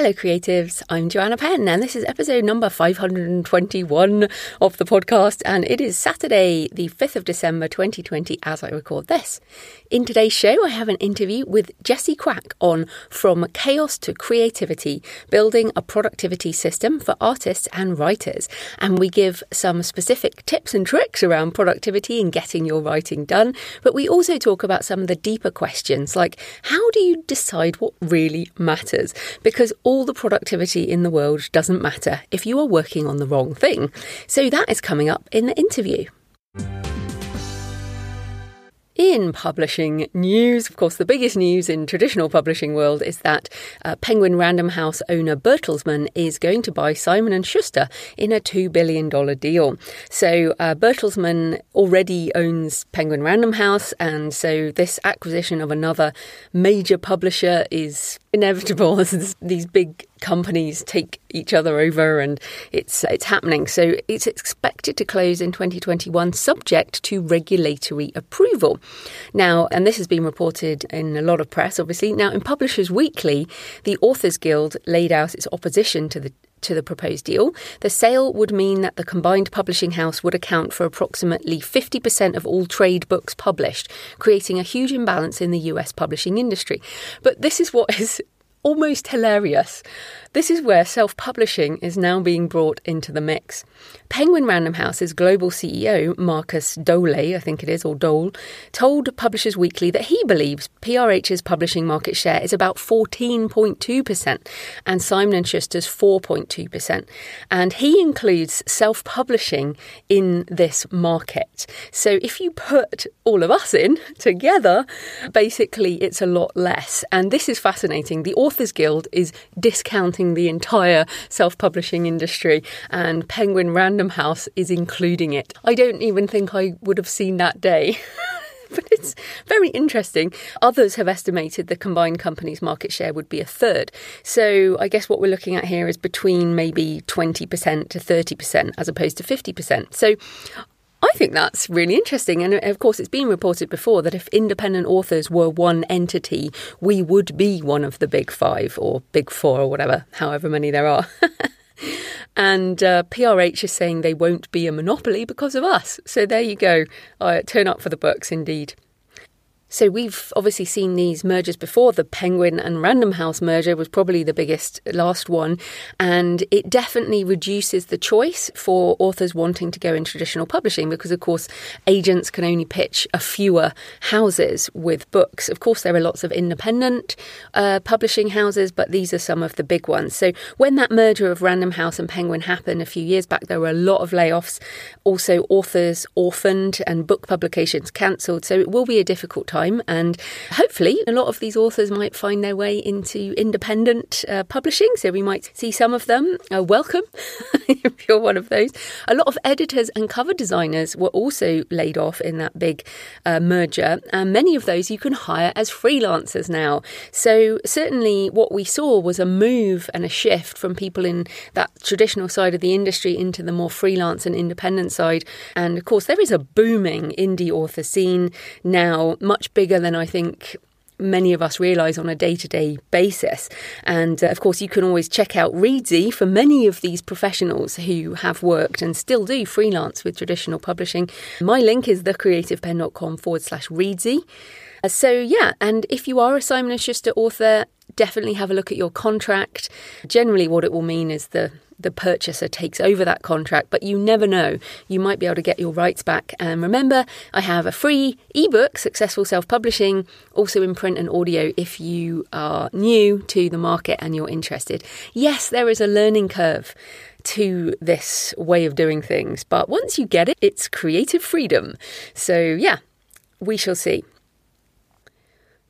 Hello, creatives. I'm Joanna Penn, and this is episode number 521 of the podcast. And it is Saturday, the 5th of December 2020, as I record this. In today's show, I have an interview with Jessie Kwak on From Chaos to Creativity Building a Productivity System for Artists and Writers. And we give some specific tips and tricks around productivity and getting your writing done. But we also talk about some of the deeper questions, like how do you decide what really matters? Because the productivity in the world doesn't matter if you are working on the wrong thing. So that is coming up in the interview. In publishing news, of course, the biggest news in traditional publishing world is that uh, Penguin Random House owner Bertelsmann is going to buy Simon and Schuster in a two billion dollar deal. So uh, Bertelsmann already owns Penguin Random House, and so this acquisition of another major publisher is inevitable as these big companies take each other over and it's it's happening. So it's expected to close in 2021 subject to regulatory approval. Now and this has been reported in a lot of press obviously. Now in publishers weekly the authors guild laid out its opposition to the to the proposed deal. The sale would mean that the combined publishing house would account for approximately 50% of all trade books published, creating a huge imbalance in the US publishing industry. But this is what is almost hilarious. This is where self publishing is now being brought into the mix. Penguin Random House's global CEO, Markus Dohle, I think it is, or Dole, told Publishers Weekly that he believes PRH's publishing market share is about 14.2% and Simon & Schuster's 4.2%. And he includes self publishing in this market. So if you put all of us in together, basically it's a lot less. And this is fascinating. The Authors Guild is discounting the entire self publishing industry, and Penguin Random House is including it. I don't even think I would have seen that day. but it's very interesting. Others have estimated the combined company's market share would be a third. So I guess what we're looking at here is between maybe 20% to 30% as opposed to 50%. So I think that's really interesting. And of course, it's been reported before that if independent authors were one entity, we would be one of the big five or big four or whatever, however many there are. and uh, PRH is saying they won't be a monopoly because of us. So there you go. Uh, turn up for the books, indeed. So we've obviously seen these mergers before. The Penguin and Random House merger was probably the biggest last one, and it definitely reduces the choice for authors wanting to go in traditional publishing because, of course, agents can only pitch a fewer houses with books. Of course, there are lots of independent uh, publishing houses, but these are some of the big ones. So when that merger of Random House and Penguin happened a few years back, there were a lot of layoffs. Also, authors orphaned and book publications cancelled. So it will be a difficult time time. And hopefully, a lot of these authors might find their way into independent uh, publishing. So we might see some of them. Uh, welcome if you're one of those. A lot of editors and cover designers were also laid off in that big uh, merger. And many of those you can hire as freelancers now. So certainly, what we saw was a move and a shift from people in that traditional side of the industry into the more freelance and independent side. And of course, there is a booming indie author scene now, much bigger than I think many of us realise on a day to day basis. And uh, of course, you can always check out Reedsy for many of these professionals who have worked and still do freelance with traditional publishing. My link is thecreativepenn.com forward slash Reedsy. Uh, so, yeah, and if you are a Simon & Schuster author, definitely have a look at your contract. Generally, what it will mean is the the purchaser takes over that contract, but you never know. You might be able to get your rights back. And remember, I have a free ebook, Successful Self Publishing, also in print and audio if you are new to the market and you're interested. Yes, there is a learning curve to this way of doing things, but once you get it, it's creative freedom. So, yeah, we shall see.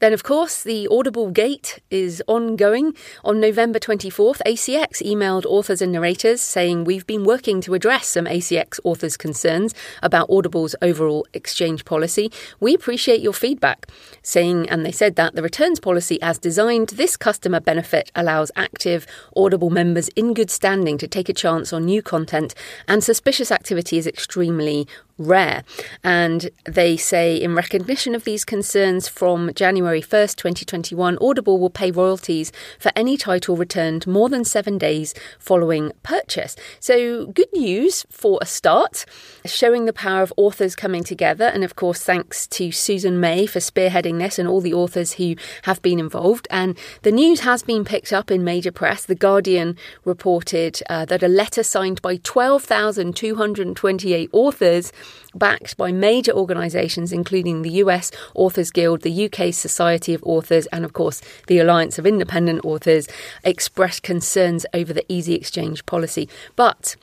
Then, of course, the Audible Gate is ongoing. On November 24th, ACX emailed authors and narrators saying, We've been working to address some ACX authors' concerns about Audible's overall exchange policy. We appreciate your feedback. Saying, and they said that the returns policy as designed, this customer benefit allows active Audible members in good standing to take a chance on new content, and suspicious activity is extremely rare. And they say, in recognition of these concerns, from January 1st, 2021, Audible will pay royalties for any title returned more than seven days following purchase. So, good news for a start, showing the power of authors coming together. And of course, thanks to Susan May for spearheading this and all the authors who have been involved. And the news has been picked up in major press. The Guardian reported uh, that a letter signed by 12,228 authors backed by major organisations, including the US Authors Guild, the UK Society of Authors, and of course the Alliance of Independent Authors, expressed concerns over the easy exchange policy. But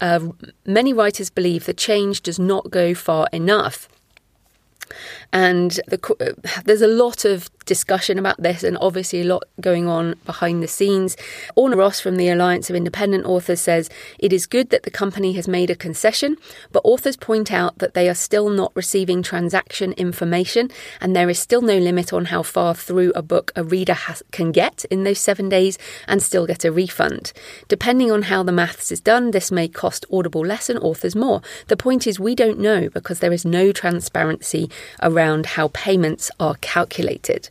uh, many writers believe the change does not go far enough. And the, there's a lot of discussion about this and obviously a lot going on behind the scenes. Orna Ross from the Alliance of Independent Authors says it is good that the company has made a concession, but authors point out that they are still not receiving transaction information and there is still no limit on how far through a book a reader has, can get in those seven days and still get a refund. Depending on how the maths is done, this may cost Audible less and authors more. The point is, we don't know because there is no transparency around how payments are calculated.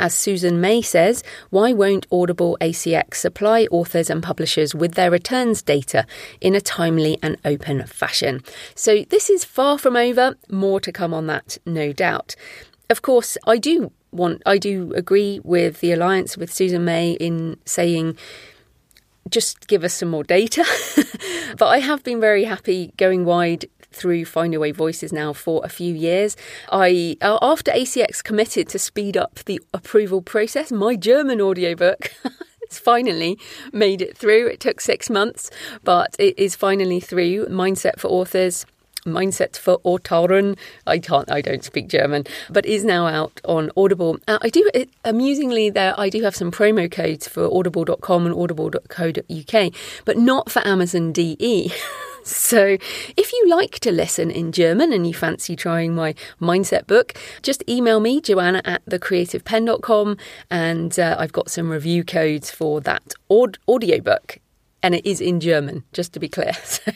As Susan May says, why won't Audible ACX supply authors and publishers with their returns data in a timely and open fashion? So this is far from over, more to come on that, no doubt. Of course, I do want I do agree with the alliance with Susan May in saying just give us some more data. but I have been very happy going wide through Findaway Voices now for a few years. I uh, after ACX committed to speed up the approval process, my German audiobook finally made it through. It took 6 months, but it is finally through Mindset for Authors Mindset for Autoren. I can't, I don't speak German, but is now out on Audible. Uh, I do, it, amusingly, there I do have some promo codes for audible.com and audible.co.uk, but not for Amazon DE. So, if you like to listen in German and you fancy trying my mindset book, just email me, joanna at thecreativepenn.com, and uh, I've got some review codes for that aud- audiobook. And it is in German, just to be clear. So,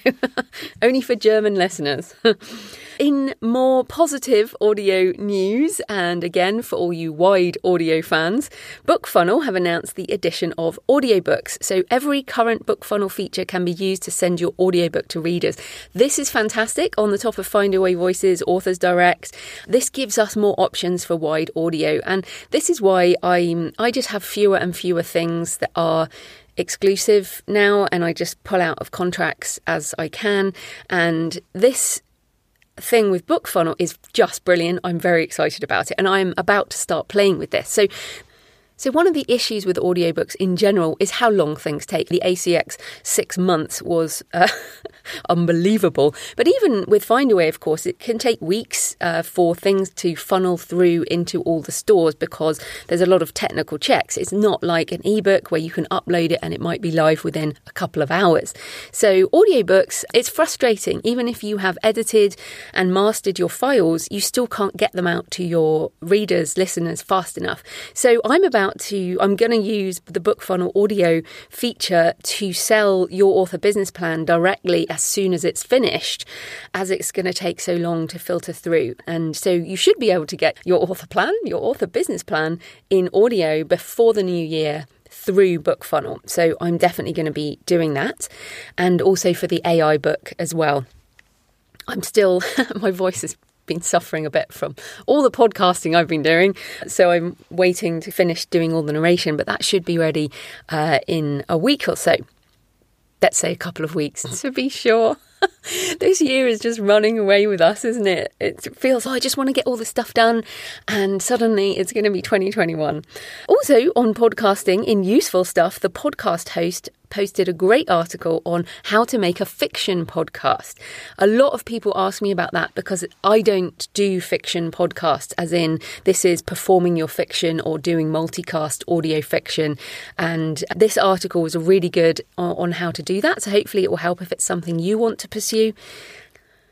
only for German listeners. In more positive audio news, and again for all you wide audio fans, BookFunnel have announced the addition of audiobooks. So every current BookFunnel feature can be used to send your audiobook to readers. This is fantastic on the top of Findaway Voices, Authors Direct. This gives us more options for wide audio, and this is why I I just have fewer and fewer things that are exclusive now and I just pull out of contracts as I can. And this thing with BookFunnel is just brilliant. I'm very excited about it and I'm about to start playing with this. So so, one of the issues with audiobooks in general is how long things take. The ACX six months was uh, unbelievable. But even with Findaway, of course, it can take weeks uh, for things to funnel through into all the stores because there's a lot of technical checks. It's not like an ebook where you can upload it and it might be live within a couple of hours. So, audiobooks, it's frustrating. Even if you have edited and mastered your files, you still can't get them out to your readers, listeners fast enough. So, I'm about about to, I'm going to use the BookFunnel audio feature to sell your author business plan directly as soon as it's finished, as it's going to take so long to filter through. And so you should be able to get your author plan, your author business plan in audio before the new year through BookFunnel. So I'm definitely going to be doing that. And also for the AI book as well. I'm still, my voice is been suffering a bit from all the podcasting I've been doing. So I'm waiting to finish doing all the narration, but that should be ready uh, in a week or so. Let's say a couple of weeks to be sure. this year is just running away with us, isn't it? It feels, oh, I just want to get all this stuff done. And suddenly it's going to be 2021. Also, on podcasting, in useful stuff, the podcast host posted a great article on how to make a fiction podcast. A lot of people ask me about that because I don't do fiction podcasts, as in this is performing your fiction or doing multicast audio fiction. And this article was really good on how to do that. So hopefully it will help if it's something you want to pursue.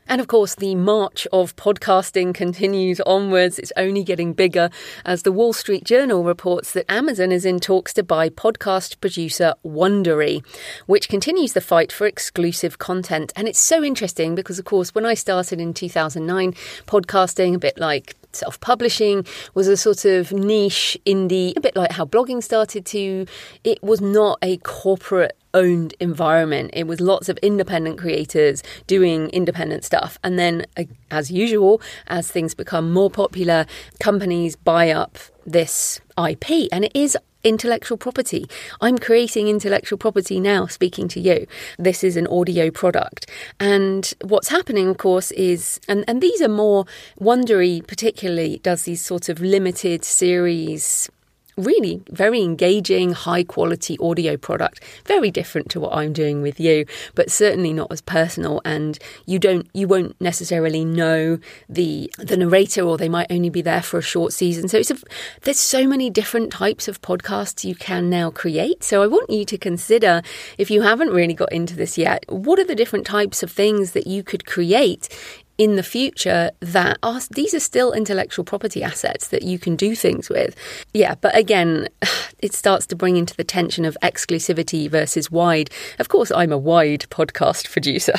And of course, the march of podcasting continues onwards. It's only getting bigger as the Wall Street Journal reports that Amazon is in talks to buy podcast producer Wondery, which continues the fight for exclusive content. And it's so interesting because, of course, when I started in 2009, podcasting, a bit like self publishing was a sort of niche indie, a bit like how blogging started to. It was not a corporate owned environment. It was lots of independent creators doing independent stuff. And then, as usual, as things become more popular, companies buy up this IP. And it is intellectual property. I'm creating intellectual property now, speaking to you. This is an audio product. And what's happening, of course, is, and, and these are more, Wondery particularly does these sort of limited series really very engaging, high quality audio product. Very different to what I'm doing with you, but certainly not as personal. And you don't, you won't necessarily know the the narrator, or they might only be there for a short season. So it's a, there's so many different types of podcasts you can now create. So I want you to consider if you haven't really got into this yet, what are the different types of things that you could create in the future that are these are still intellectual property assets that you can do things with. Yeah, but again, it starts to bring into the tension of exclusivity versus wide. Of course, I'm a wide podcast producer.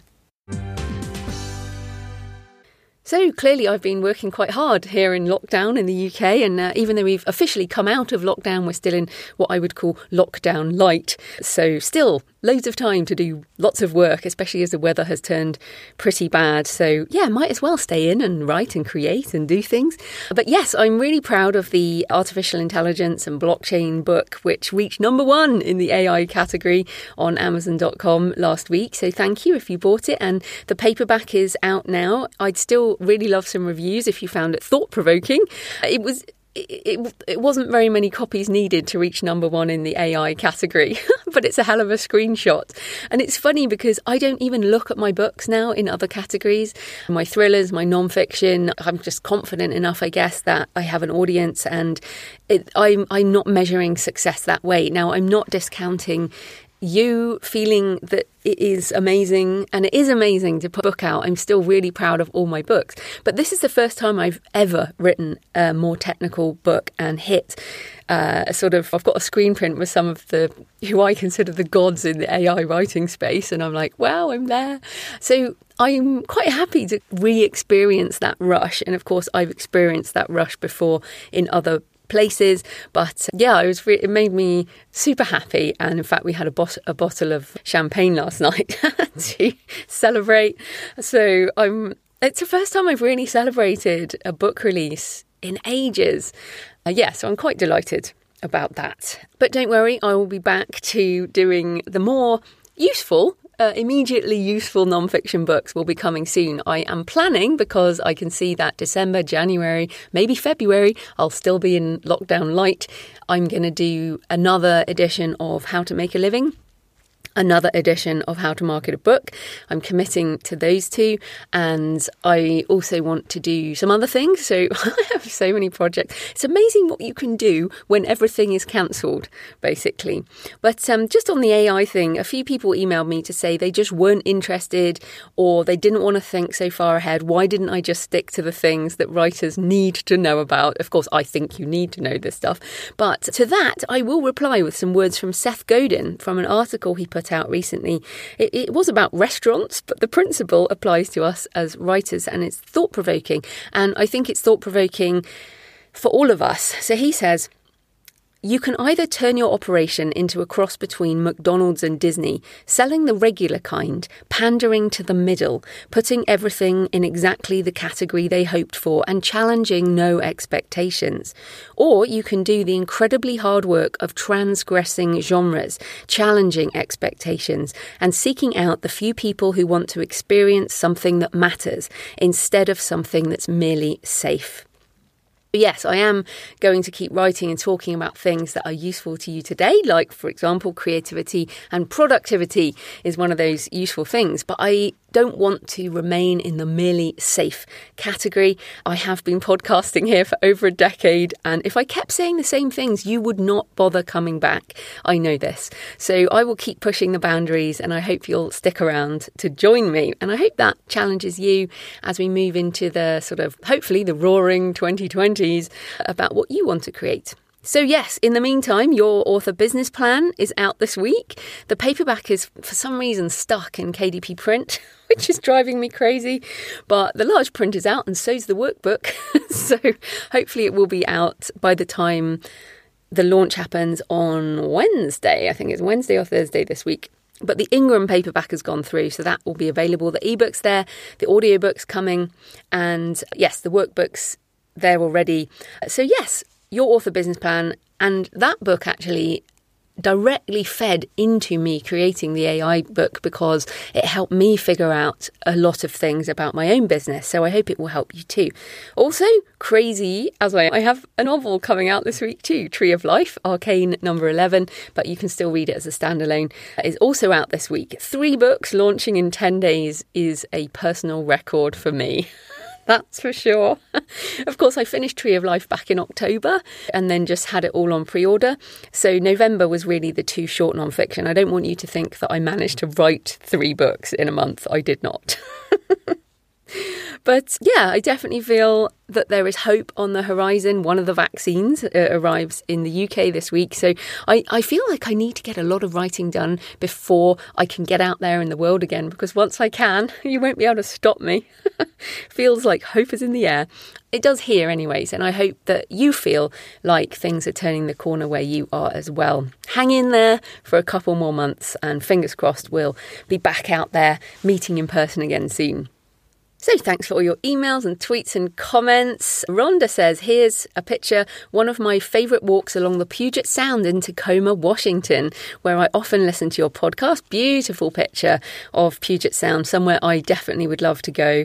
So clearly, I've been working quite hard here in lockdown in the UK, and uh, even though we've officially come out of lockdown, we're still in what I would call lockdown light. So, still loads of time to do lots of work, especially as the weather has turned pretty bad. So, yeah, might as well stay in and write and create and do things. But yes, I'm really proud of the artificial intelligence and blockchain book, which reached number one in the AI category on Amazon.com last week. So, thank you if you bought it. And the paperback is out now. I'd still really love some reviews if you found it thought provoking. It was it, it, wasn't very many copies needed to reach number one in the AI category, but it's a hell of a screenshot. And it's funny because I don't even look at my books now in other categories. My thrillers, my non-fiction, I'm just confident enough, I guess, that I have an audience and it, I'm, I'm not measuring success that way. Now, I'm not discounting you feeling that it is amazing and it is amazing to put a book out. I'm still really proud of all my books. But this is the first time I've ever written a more technical book and hit uh, a sort of I've got a screen print with some of the who I consider the gods in the AI writing space and I'm like, wow, I'm there. So I'm quite happy to re-experience that rush. And of course I've experienced that rush before in other places. But yeah, it was re- it made me super happy. And in fact, we had a, bot- a bottle of champagne last night to celebrate. So I'm. It's the first time I've really celebrated a book release in ages. Uh, yeah, so I'm quite delighted about that. But don't worry, I will be back to doing the more useful uh, immediately useful non-fiction books will be coming soon. I am planning because I can see that December, January, maybe February, I'll still be in lockdown light. I'm going to do another edition of How to Make a Living another edition of How to Market a Book. I'm committing to those two, and I also want to do some other things. So I have so many projects. It's amazing what you can do when everything is cancelled, basically. But um, just on the AI thing, a few people emailed me to say they just weren't interested or they didn't want to think so far ahead. Why didn't I just stick to the things that writers need to know about? Of course, I think you need to know this stuff. But to that, I will reply with some words from Seth Godin from an article he put out recently. It, it was about restaurants, but the principle applies to us as writers and it's thought provoking. And I think it's thought provoking for all of us. So he says, You can either turn your operation into a cross between McDonald's and Disney, selling the regular kind, pandering to the middle, putting everything in exactly the category they hoped for, and challenging no expectations. Or you can do the incredibly hard work of transgressing genres, challenging expectations, and seeking out the few people who want to experience something that matters instead of something that's merely safe. Yes, I am going to keep writing and talking about things that are useful to you today, like, for example, creativity and productivity is one of those useful things. But I don't want to remain in the merely safe category. I have been podcasting here for over a decade, and if I kept saying the same things, you would not bother coming back. I know this. So I will keep pushing the boundaries, and I hope you'll stick around to join me. And I hope that challenges you as we move into the sort of hopefully the roaring 2020s about what you want to create. So, yes, in the meantime, your author business plan is out this week. The paperback is, for some reason, stuck in KDP print, which is driving me crazy. But the large print is out, and so's the workbook. so, hopefully, it will be out by the time the launch happens on Wednesday. I think it's Wednesday or Thursday this week. But the Ingram paperback has gone through, so that will be available. The ebook's there, the audiobook's coming, and yes, the workbook's there already. So, yes, your author business plan. And that book actually directly fed into me creating the AI book because it helped me figure out a lot of things about my own business. So I hope it will help you too. Also, crazy as I, I have a novel coming out this week too, Tree of Life, Arkane number 11, but you can still read it as a standalone. It is also out this week. Three books launching in 10 days is a personal record for me. that's for sure. of course, I finished Tree of Life back in October and then just had it all on pre order. So, November was really the two short non-fiction. I don't want you to think that I managed to write three books in a month. I did not. But yeah, I definitely feel that there is hope on the horizon. One of the vaccines uh, arrives in the UK this week. So I, I feel like I need to get a lot of writing done before I can get out there in the world again, because once I can, you won't be able to stop me. Feels like hope is in the air. It does here, anyways, and I hope that you feel like things are turning the corner where you are as well. Hang in there for a couple more months, and fingers crossed, we'll be back out there meeting in person again soon. So thanks for all your emails and tweets and comments. Rhonda says, here's a picture, one of my favourite walks along the Puget Sound in Tacoma, Washington, where I often listen to your podcast. Beautiful picture of Puget Sound, somewhere I definitely would love to go.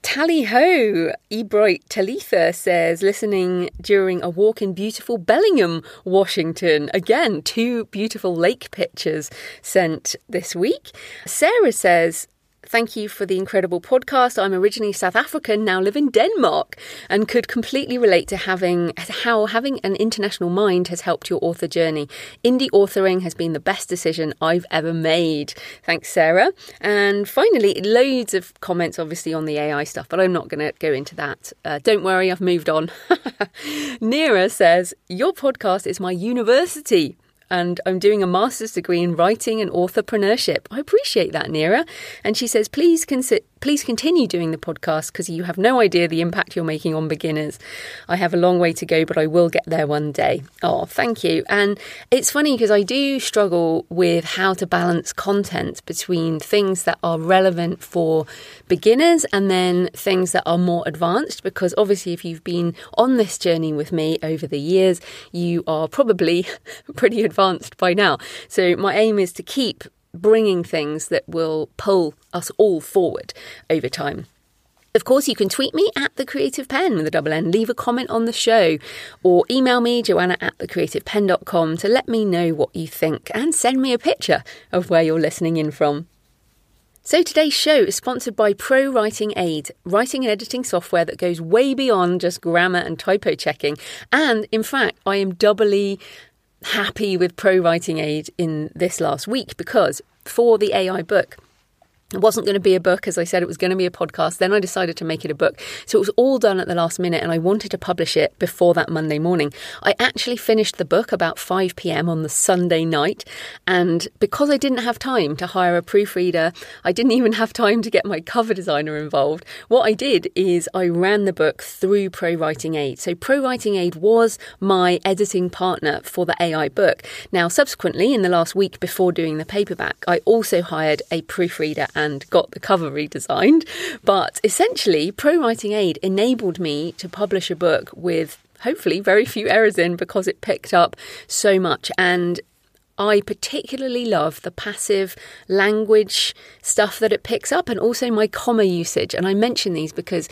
Tally ho! Ebright Talitha says, listening during a walk in beautiful Bellingham, Washington. Again, two beautiful lake pictures sent this week. Sarah says, Thank you for the incredible podcast. I'm originally South African, now live in Denmark, and could completely relate to having how having an international mind has helped your author journey. Indie authoring has been the best decision I've ever made. Thanks, Sarah. And finally, loads of comments, obviously, on the AI stuff, but I'm not going to go into that. Uh, don't worry, I've moved on. Nira says, Your podcast is my university and I'm doing a master's degree in writing and authorpreneurship. I appreciate that, Nira. And she says, please consider please continue doing the podcast because you have no idea the impact you're making on beginners. I have a long way to go, but I will get there one day. Oh, thank you. And it's funny because I do struggle with how to balance content between things that are relevant for beginners and then things that are more advanced. Because obviously, if you've been on this journey with me over the years, you are probably pretty advanced by now. So, my aim is to keep bringing things that will pull us all forward over time. Of course, you can tweet me at the Creative pen with a double N, leave a comment on the show, or email me, joanna at thecreativepenn.com, to let me know what you think and send me a picture of where you're listening in from. So, today's show is sponsored by Pro Writing Aid, writing and editing software that goes way beyond just grammar and typo checking. And in fact, I am doubly happy with Pro Writing Aid in this last week because for the AI book, It wasn't going to be a book, as I said, it was going to be a podcast. Then I decided to make it a book. So it was all done at the last minute, and I wanted to publish it before that Monday morning. I actually finished the book about 5 pm on the Sunday night. And because I didn't have time to hire a proofreader, I didn't even have time to get my cover designer involved. What I did is I ran the book through Pro Writing Aid. So Pro Writing Aid was my editing partner for the AI book. Now, subsequently, in the last week before doing the paperback, I also hired a proofreader and got the cover redesigned. But essentially, Pro Writing Aid enabled me to publish a book with hopefully very few errors in because it picked up so much. And I particularly love the passive language stuff that it picks up and also my comma usage. And I mention these because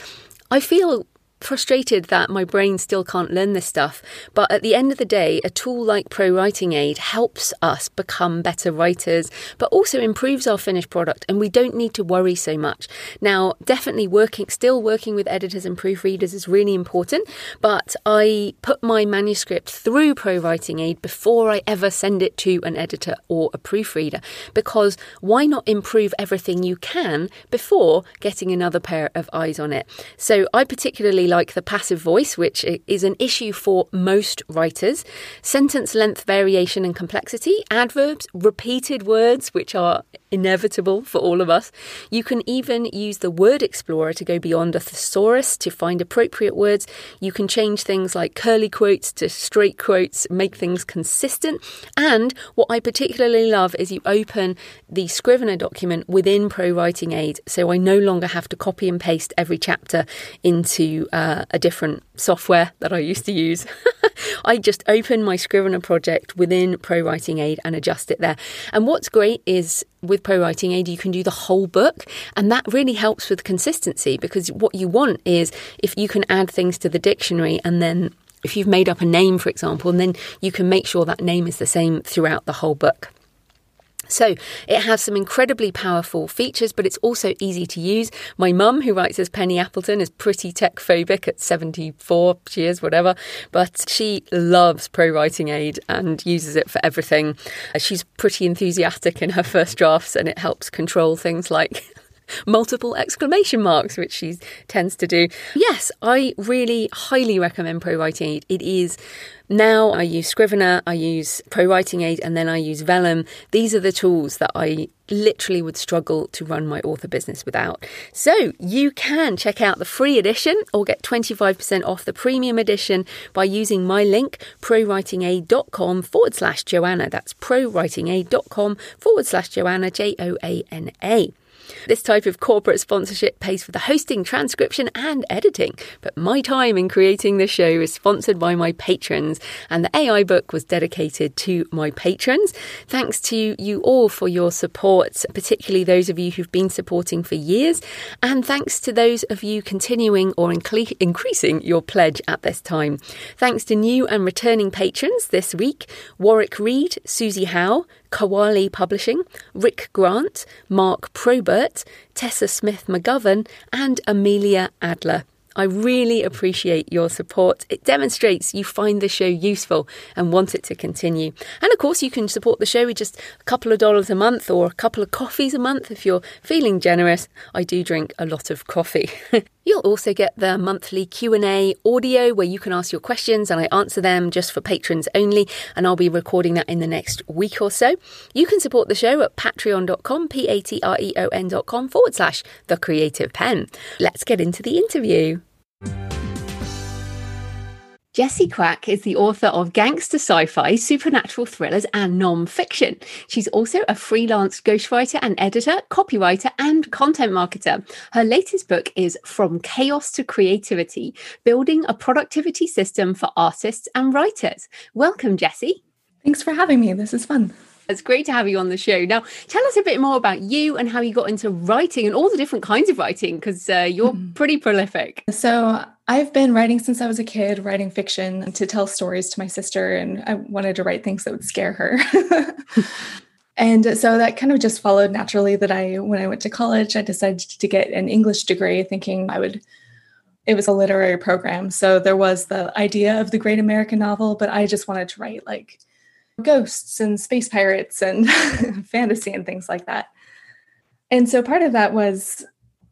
I feel frustrated that my brain still can't learn this stuff. But at the end of the day, a tool like Pro Writing Aid helps us become better writers, but also improves our finished product. And we don't need to worry so much. Now, definitely working, still working with editors and proofreaders is really important. But I put my manuscript through Pro Writing Aid before I ever send it to an editor or a proofreader. Because why not improve everything you can before getting another pair of eyes on it? So I particularly like the passive voice, which is an issue for most writers, sentence length variation and complexity, adverbs, repeated words, which are inevitable for all of us. You can even use the word explorer to go beyond a thesaurus to find appropriate words. You can change things like curly quotes to straight quotes, make things consistent. And what I particularly love is you open the Scrivener document within Pro Writing Aid, so I no longer have to copy and paste every chapter into uh, a different software that I used to use. I just open my Scrivener project within Pro Writing Aid and adjust it there. And what's great is with Pro Writing Aid, you can do the whole book, and that really helps with consistency because what you want is if you can add things to the dictionary and then if you've made up a name, for example, and then you can make sure that name is the same throughout the whole book. So it has some incredibly powerful features, but it's also easy to use. My mum, who writes as Penny Appleton, is pretty tech phobic at 74, she is, whatever, but she loves Pro Writing Aid and uses it for everything. She's pretty enthusiastic in her first drafts and it helps control things like multiple exclamation marks, which she tends to do. Yes, I really highly recommend Pro Writing Aid. It is now I use Scrivener, I use Pro Writing Aid, and then I use Vellum. These are the tools that I literally would struggle to run my author business without. So you can check out the free edition or get 25% off the premium edition by using my link, prowritingaid.com forward slash Joanna. That's prowritingaid.com forward slash Joanna, J O A N A. This type of corporate sponsorship pays for the hosting, transcription, and editing, but my time in creating this show is sponsored by my patrons, and the AI book was dedicated to my patrons. Thanks to you all for your support, particularly those of you who've been supporting for years, and thanks to those of you continuing or increasing your pledge at this time. Thanks to new and returning patrons this week Warwick Reed, Susie Howe, Kawali Publishing, Rick Grant, Mark Probert, Tessa Smith McGovern, and Amelia Adler. I really appreciate your support. It demonstrates you find the show useful and want it to continue. And of course, you can support the show with just a couple of dollars a month or a couple of coffees a month if you're feeling generous. I do drink a lot of coffee. You'll also get the monthly Q&A audio where you can ask your questions and I answer them just for patrons only and I'll be recording that in the next week or so. You can support the show at patreon.com, p-a-t-r-e-o-n.com forward slash the creative pen. Let's get into the interview. Jessie Kwak is the author of gangster sci fi, supernatural thrillers, and non fiction. She's also a freelance ghostwriter and editor, copywriter, and content marketer. Her latest book is From Chaos to Creativity Building a Productivity System for Artists and Writers. Welcome, Jessie. Thanks for having me. This is fun. It's great to have you on the show. Now, tell us a bit more about you and how you got into writing and all the different kinds of writing, because uh, you're mm-hmm. pretty prolific. So, I've been writing since I was a kid, writing fiction to tell stories to my sister, and I wanted to write things that would scare her. and so that kind of just followed naturally that I, when I went to college, I decided to get an English degree thinking I would it was a literary program. So there was the idea of the great American novel, but I just wanted to write like ghosts and space pirates and fantasy and things like that. And so part of that was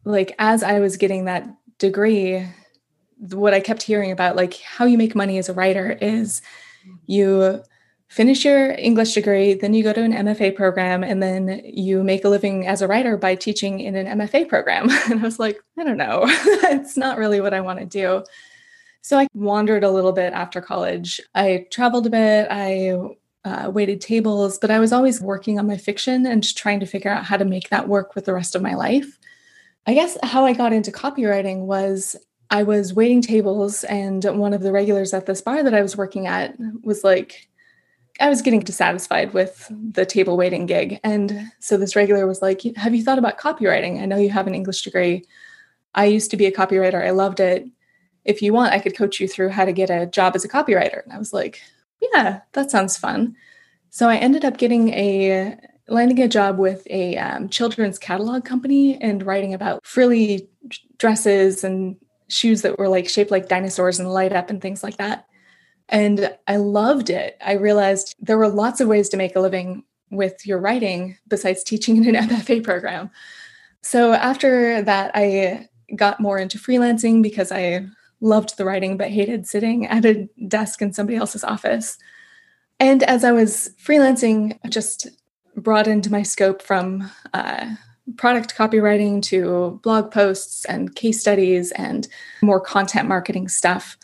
like as I was getting that degree, what I kept hearing about, like how you make money as a writer, is you finish your English degree, then you go to an MFA program, and then you make a living as a writer by teaching in an MFA program. And I was like, I don't know, it's not really what I want to do. So I wandered a little bit after college. I traveled a bit. I uh, waited tables, but I was always working on my fiction and trying to figure out how to make that work with the rest of my life. I guess how I got into copywriting was I was waiting tables, and one of the regulars at this bar that I was working at was like, I was getting dissatisfied with the table waiting gig. And so this regular was like, Have you thought about copywriting? I know you have an English degree. I used to be a copywriter, I loved it. If you want, I could coach you through how to get a job as a copywriter. And I was like, Yeah, that sounds fun. So I ended up getting a landing a job with a um, children's catalog company and writing about frilly dresses and shoes that were like shaped like dinosaurs and light up and things like that. And I loved it. I realized there were lots of ways to make a living with your writing besides teaching in an MFA program. So after that, I got more into freelancing because I loved the writing but hated sitting at a desk in somebody else's office. And as I was freelancing, I just broadened my scope from uh, product copywriting to blog posts and case studies and more content marketing stuff.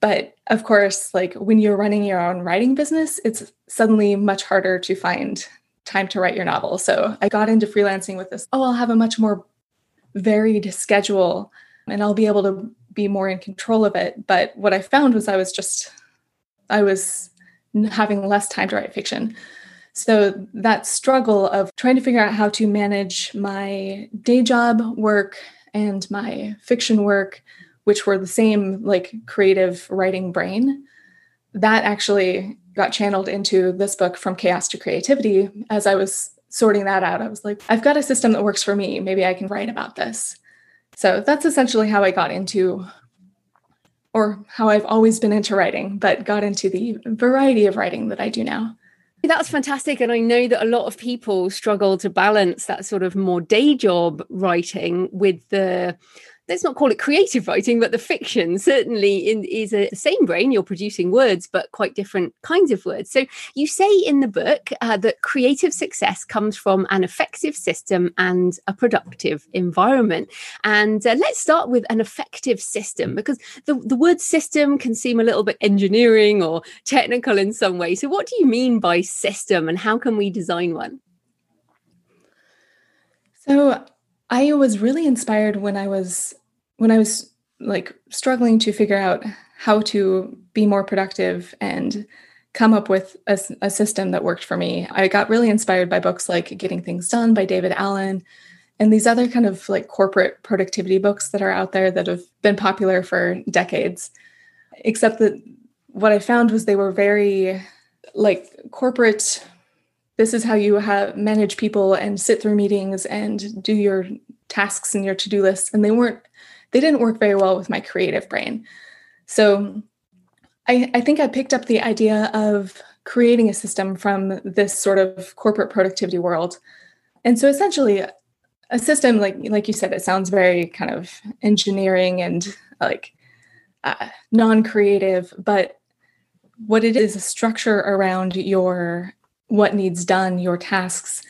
But of course, like when you're running your own writing business, it's suddenly much harder to find time to write your novel. So I got into freelancing with this, oh, I'll have a much more varied schedule and I'll be able to be more in control of it. But what I found was I was just, I was having less time to write fiction. So that struggle of trying to figure out how to manage my day job work and my fiction work, which were the same like creative writing brain, that actually got channeled into this book from chaos to creativity as I was sorting that out. I was like, I've got a system that works for me. Maybe I can write about this. So that's essentially how I got into, or how I've always been into writing, but got into the variety of writing that I do now. That's fantastic. And I know that a lot of people struggle to balance that sort of more day job writing with the let's not call it creative writing, but the fiction certainly in, is a same brain. You're producing words, but quite different kinds of words. So you say in the book uh, that creative success comes from an effective system and a productive environment. And uh, let's start with an effective system because the, the word system can seem a little bit engineering or technical in some way. So what do you mean by system and how can we design one? So I was really inspired when I was when I was like struggling to figure out how to be more productive and come up with a, a, system that worked for me. I got really inspired by books like Getting Things Done by David Allen and these other kind of like corporate productivity books that are out there that have been popular for decades. Except that what I found was they were very like corporate this is how you have manage people and sit through meetings and do your tasks and your to-do lists. And they weren't they didn't work very well with my creative brain. So I, I think i picked up the idea of creating a system from this sort of corporate productivity world. And so essentially a system like like you said it sounds very kind of engineering and like uh, non-creative but what it is a structure around your what needs done, your tasks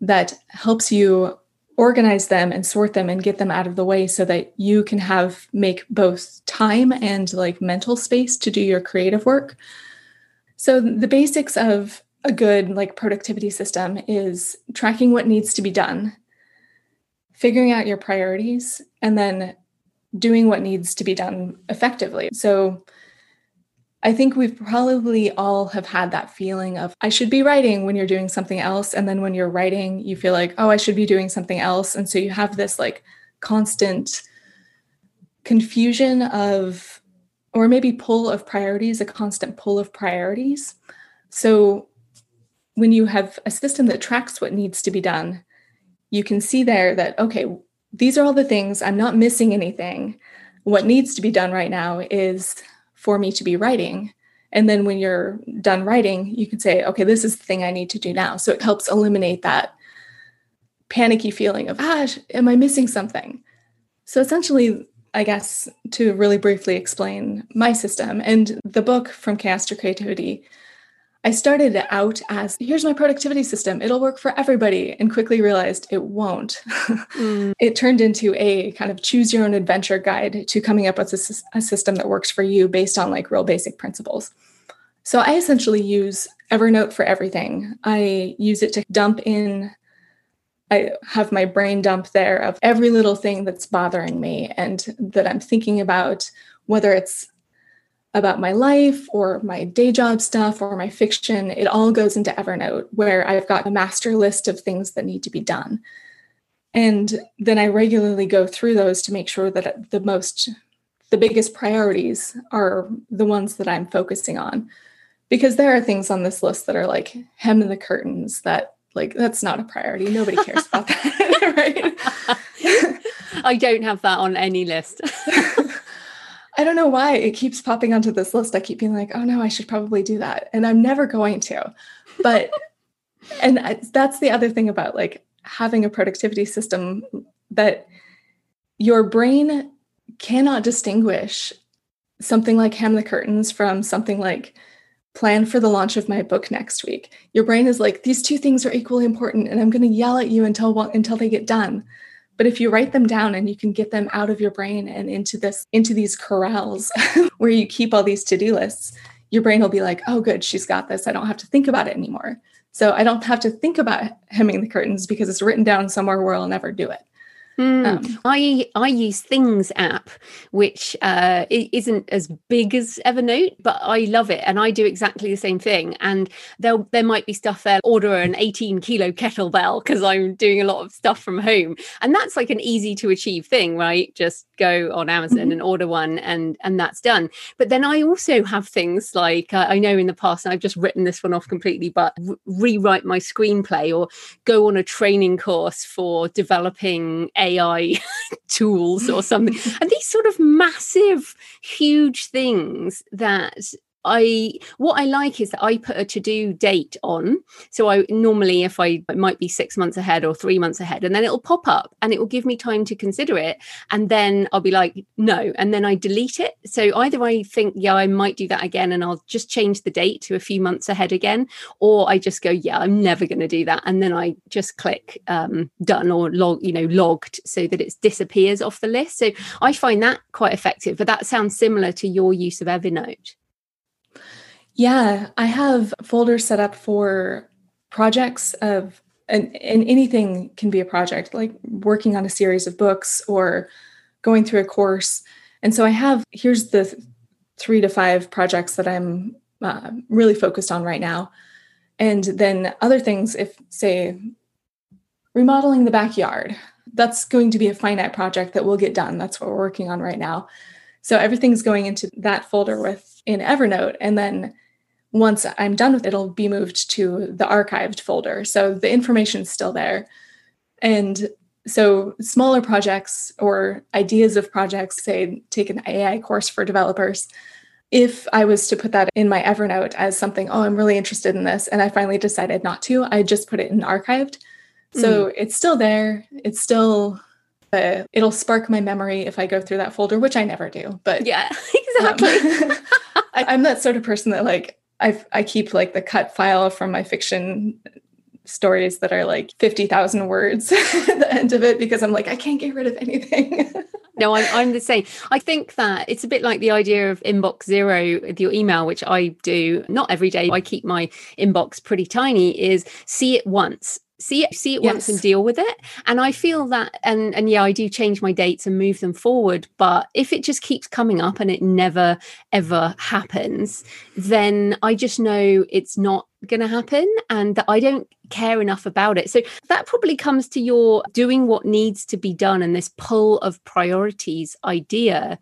that helps you organize them and sort them and get them out of the way so that you can have make both time and like mental space to do your creative work. So the basics of a good like productivity system is tracking what needs to be done, figuring out your priorities, and then doing what needs to be done effectively. So I think we've probably all have had that feeling of I should be writing when you're doing something else. And then when you're writing you feel like oh I should be doing something else. And so you have this like constant confusion of or maybe pull of priorities a constant pull of priorities. So when you have a system that tracks what needs to be done you can see there that okay these are all the things I'm not missing anything. What needs to be done right now is for me to be writing. And then when you're done writing, you can say, okay, this is the thing I need to do now. So it helps eliminate that panicky feeling of, ah, am I missing something? So essentially, I guess to really briefly explain my system and the book from Chaos to Creativity, I started it out as here's my productivity system. It'll work for everybody, and quickly realized it won't. mm. It turned into a kind of choose your own adventure guide to coming up with a, a system that works for you based on like real basic principles. So I essentially use Evernote for everything. I use it to dump in I have my brain dump there of every little thing that's bothering me and that I'm thinking about, whether it's about my life or my day job stuff or my fiction. It all goes into Evernote where I've got a master list of things that need to be done. And then I regularly go through those to make sure that the most, the biggest priorities are the ones that I'm focusing on. Because there are things on this list that are like hem the curtains that like that's not a priority. Nobody cares about that, right? I don't have that on any list. I don't know why it keeps popping onto this list. I keep being like, oh no, I should probably do that. And I'm never going to. But, and that's the other thing about like having a productivity system that your brain cannot distinguish something like hem the curtains from something like plan for the launch of my book next week. Your brain is like, these two things are equally important, and I'm going to yell at you until until they get done. But if you write them down and you can get them out of your brain and into this into these corrals where you keep all these to-do lists, your brain will be like, "Oh, good, she's got this. I don't have to think about it anymore." So I don't have to think about hemming the curtains because it's written down somewhere where I'll never do it. Mm. Um, I I use Things app, which uh, isn't as big as Evernote, but I love it, and I do exactly the same thing. And there there might be stuff there. Order an 18 kilo kettlebell because I'm doing a lot of stuff from home, and that's like an easy to achieve thing, right? Just go on Amazon mm-hmm. and order one, and and that's done. But then I also have things like uh, I know in the past, and I've just written this one off completely, but re- rewrite my screenplay or go on a training course for developing a AI tools or something. and these sort of massive, huge things that I what I like is that I put a to do date on. So I normally, if I might be six months ahead or three months ahead, and then it'll pop up and it will give me time to consider it, and then I'll be like, no, and then I delete it. So either I think, yeah, I might do that again, and I'll just change the date to a few months ahead again, or I just go, yeah, I'm never going to do that, and then I just click um, done or log, you know, logged, so that it disappears off the list. So I find that quite effective. But that sounds similar to your use of Evernote. Yeah, I have folders set up for projects of and, and anything can be a project, like working on a series of books or going through a course. And so I have here's the three to five projects that I'm uh, really focused on right now. And then other things, if say remodeling the backyard, that's going to be a finite project that will get done. That's what we're working on right now. So everything's going into that folder with in Evernote. And then once I'm done with it, it'll be moved to the archived folder. So the information's still there. And so smaller projects or ideas of projects, say take an AI course for developers. If I was to put that in my Evernote as something, oh, I'm really interested in this, and I finally decided not to, I just put it in archived. So mm. it's still there. It's still uh, it'll spark my memory if I go through that folder, which I never do. But yeah, exactly. Um, I'm that sort of person that like I I keep like the cut file from my fiction stories that are like 50,000 words at the end of it because I'm like, I can't get rid of anything. no, I'm, I'm the same. I think that it's a bit like the idea of inbox zero with your email, which I do not every day. I keep my inbox pretty tiny, is see it once see it see it yes. once and deal with it. And i feel that and and yeah i do change my dates and move them forward. But if it just keeps coming up and it never ever happens then i just know it's not going to happen and that i don't care enough about it. So that probably comes to your doing what needs to be done and this pull of priorities idea.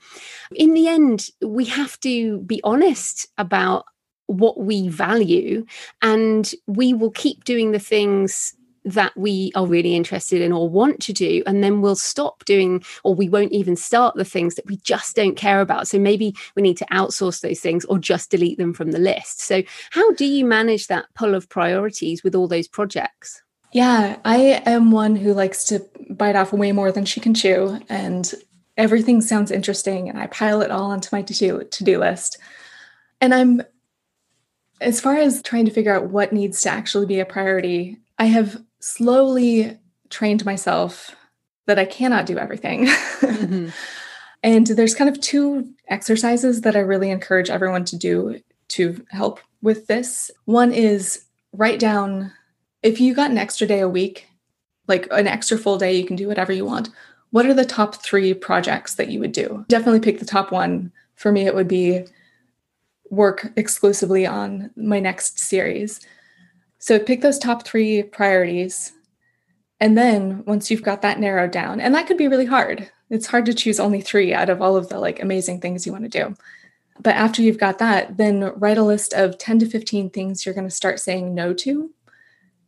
In the end we have to be honest about what we value and we will keep doing the things that we are really interested in or want to do and then we'll stop doing or we won't even start the things that we just don't care about so maybe we need to outsource those things or just delete them from the list so how do you manage that pull of priorities with all those projects Yeah, I am one who likes to bite off way more than she can chew. And everything sounds interesting. And I pile it all onto my to do to-do list. And I'm, as far as trying to figure out what needs to actually be a priority, I have slowly trained myself that I cannot do everything. Mm-hmm. and there's kind of two exercises that I really encourage everyone to do to help with this. One is write down if you got an extra day a week, like an extra full day, you can do whatever you want. What are the top three projects that you would do? Definitely pick the top one. For me, it would be work exclusively on my next series. So pick those top three priorities. And then once you've got that narrowed down, and that could be really hard. It's hard to choose only three out of all of the like amazing things you want to do. But after you've got that, then write a list of 10 to 15 things you're going to start saying no to.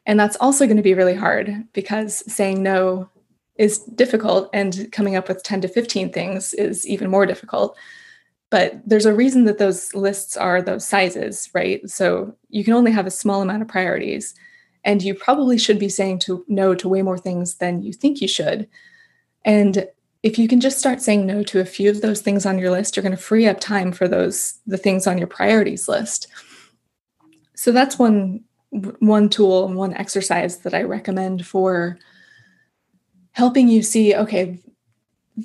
And that's also going to be really hard because saying no is difficult and coming up with 10 to 15 things is even more difficult. But there's a reason that those lists are those sizes, right? So you can only have a small amount of priorities. And you probably should be saying to no to way more things than you think you should. And if you can just start saying no to a few of those things on your list, you're going to free up time for those the things on your priorities list. So that's one one tool and one exercise that I recommend for helping you see okay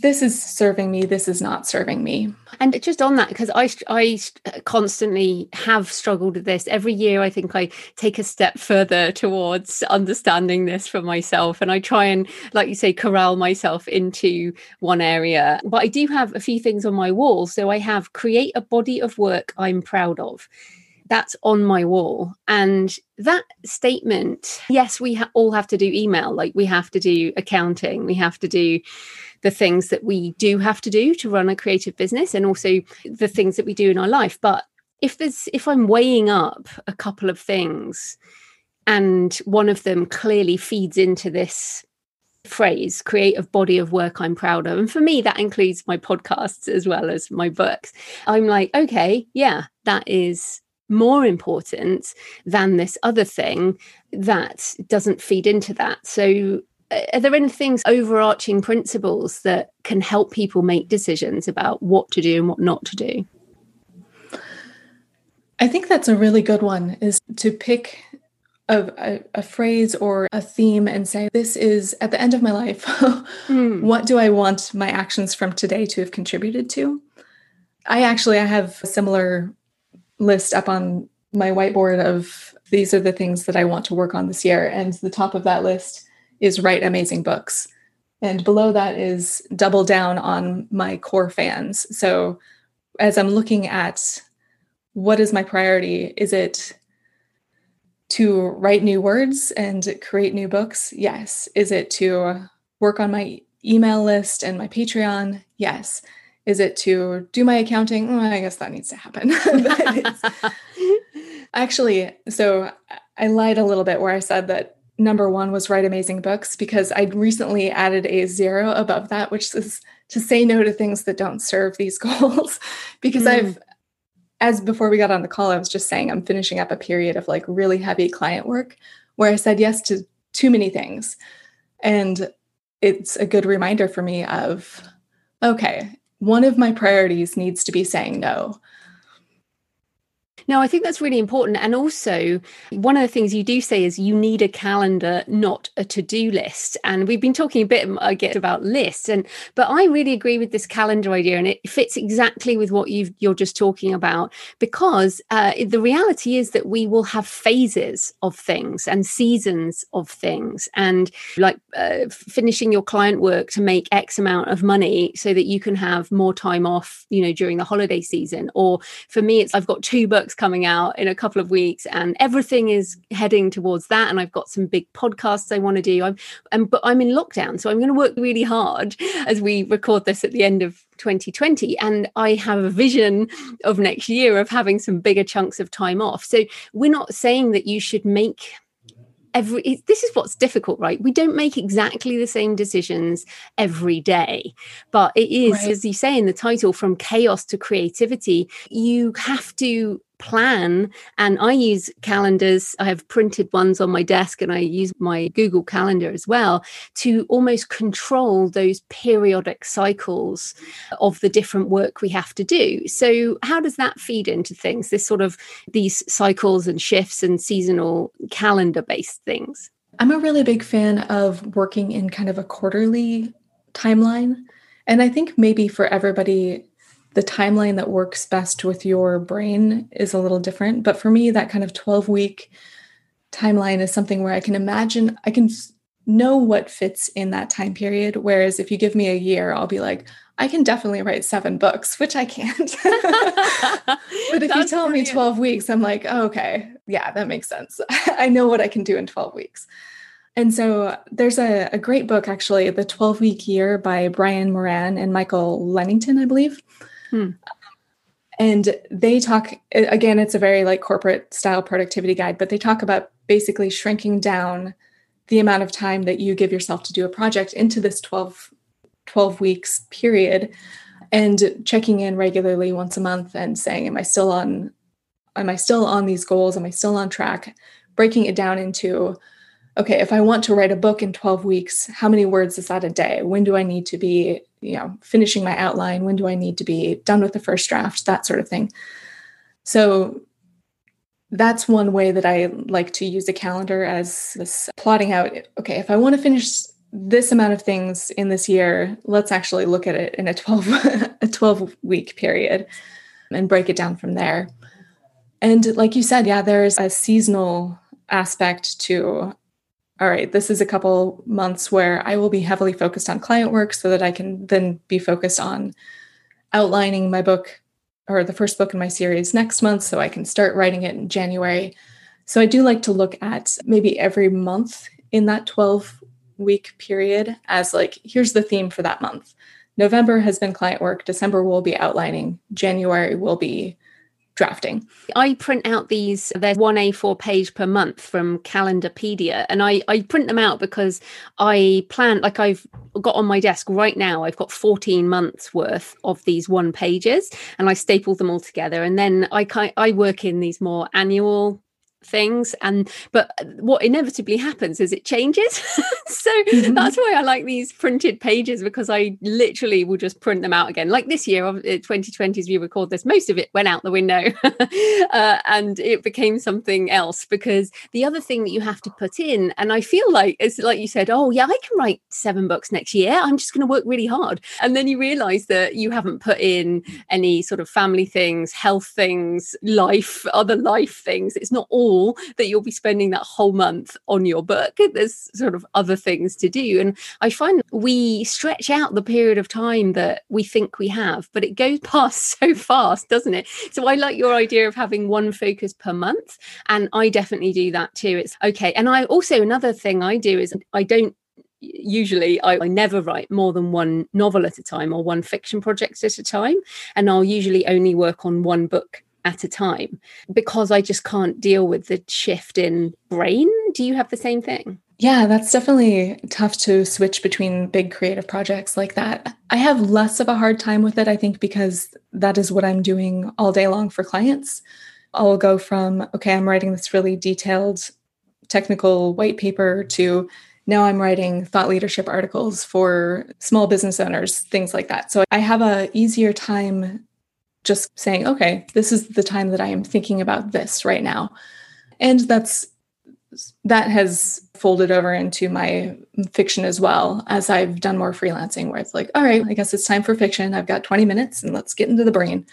this is serving me this is not serving me. And just on that because i i constantly have struggled with this. Every year i think i take a step further towards understanding this for myself and i try and like you say corral myself into one area. But i do have a few things on my wall. So i have create a body of work i'm proud of. That's on my wall. And that statement, yes, we ha- all have to do email, like we have to do accounting, we have to do the things that we do have to do to run a creative business and also the things that we do in our life. But if there's if I'm weighing up a couple of things and one of them clearly feeds into this phrase creative body of work i'm proud of and for me that includes my podcasts as well as my books i'm like okay yeah that is more important than this other thing that doesn't feed into that. So, are there any things, overarching principles that can help people make decisions about what to do and what not to do? I think that's a really good one is to pick a, a, phrase or a theme and say, This is at the end of my life. mm. What do I want my actions from today to have contributed to? I actually I have a similar list up on my whiteboard of these are the things that I want to work on this year. And the top of that list is write amazing books. And below that is double down on my core fans. So as I'm looking at what is my priority, is it to write new words and create new books? Yes. Is it to work on my email list and my Patreon? Yes. Is it to do my accounting? Well, I guess that needs to happen. actually, so I lied a little bit where I said that number one was write amazing books because I recently added a zero above that, which is to say no to things that don't serve these goals. because mm. I've, as before we got on the call, I was just saying I'm finishing up a period of like really heavy client work where I said yes to too many things. And it's a good reminder for me of, okay, one of my priorities needs to be saying no. No, I think that's really important. And also, one of the things you do say is you need a calendar, not a to-do list. And we've been talking a bit, I guess, about lists. And but I really agree with this calendar idea, and it fits exactly with what you are just talking about. Because uh, the reality is that we will have phases of things and seasons of things, and like uh, finishing your client work to make X amount of money so that you can have more time off, you know, during the holiday season. Or for me, it's I've got two books coming out in a couple of weeks and everything is heading towards that and I've got some big podcasts I want to do. I'm and but I'm in lockdown so I'm going to work really hard as we record this at the end of 2020 and I have a vision of next year of having some bigger chunks of time off. So we're not saying that you should make every this is what's difficult right? We don't make exactly the same decisions every day but it is right. as you say in the title from chaos to creativity you have to plan and i use calendars. I have printed ones on my desk and i use my google calendar as well to almost control those periodic cycles of the different work we have to do. So how does that feed into things this sort of these cycles and shifts and seasonal calendar based things? I'm a really big fan of working in kind of a quarterly timeline and i think maybe for everybody the timeline that works best with your brain is a little different. But for me, that kind of 12 week timeline is something where I can imagine, I can know what fits in that time period. Whereas if you give me a year, I'll be like, I can definitely write seven books, which I can't. but if you tell brilliant. me 12 weeks, I'm like, oh, okay, yeah, that makes sense. I know what I can do in 12 weeks. And so there's a, a great book, actually, The 12 Week Year by Brian Moran and Michael Lennington, I believe. Hmm. And they talk again, it's a very like corporate style productivity guide, but they talk about basically shrinking down the amount of time that you give yourself to do a project into this 12, 12 weeks period and checking in regularly once a month and saying, Am I still on am I still on these goals? Am I still on track? Breaking it down into okay, if I want to write a book in 12 weeks, how many words is that a day? When do I need to be, you know, finishing my outline? When do I need to be done with the first draft? That sort of thing. So that's one way that I like to use a calendar as this plotting out, okay, if I want to finish this amount of things in this year, let's actually look at it in a 12 a 12 week period and break it down from there. And like you said, yeah, there's a seasonal aspect to all right, this is a couple months where I will be heavily focused on client work so that I can then be focused on outlining my book or the first book in my series next month so I can start writing it in January. So I do like to look at maybe every month in that 12 week period as like, here's the theme for that month. November has been client work, December will be outlining, January will be drafting. I print out these, there's one A4 page per month from Calendarpedia. And I, I print them out because I plan, like I've got on my desk right now, I've got 14 months worth of these one pages and I staple them all together. And then I, I work in these more annual things and but what inevitably happens is it changes. So mm-hmm. that's why i like these printed pages because i literally will just print them out again. Like this year of 2020 as we record this most of it went out the window uh, and it became something else because the other thing that you have to put in and i feel like it's like you said oh yeah i can write seven books next year. I'm just going to work really hard. And then you realize that you haven't put in any sort of family things health things life other life things. It's not all that you'll be spending that whole month on your book. There's sort of other things to do. And I find we stretch out the period of time that we think we have, but it goes past so fast, doesn't it? So I like your idea of having one focus per month. And I definitely do that too. It's okay. And I also, another thing I do is I don't usually I, I, never write more than one novel at a time or one fiction project at a time and i'll usually only work on one book at a time because I just can't deal with the shift in brain. Do you have the same thing? Yeah, that's definitely tough to switch between big creative projects like that. I have less of a hard time with it, I think, because that is what I'm doing all day long for clients. I'll go from, okay, I'm writing this really detailed technical white paper to now I'm writing thought leadership articles for small business owners, things like that. So I have a easier time just saying, okay, this is the time that I am thinking about this right now. And that's that has folded over into my fiction as well as I've done more freelancing where it's like, all right, I guess it's time for fiction. I've got 20 minutes and let's get into the brain.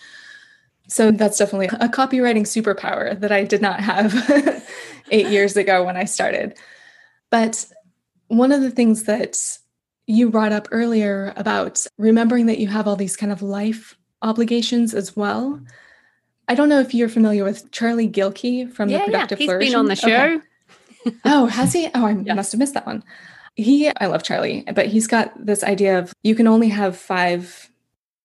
So that's definitely a copywriting superpower that I did not have eight years ago when I started. But one of the things that you brought up earlier about remembering that you have all these kind of life obligations as well. I don't know if you're familiar with Charlie Gilkey from yeah, the Productive yeah. He's Flourishing. been on the show. Okay. oh, has he? Oh, I yeah. must have missed that one. He, I love Charlie, but he's got this idea of you can only have five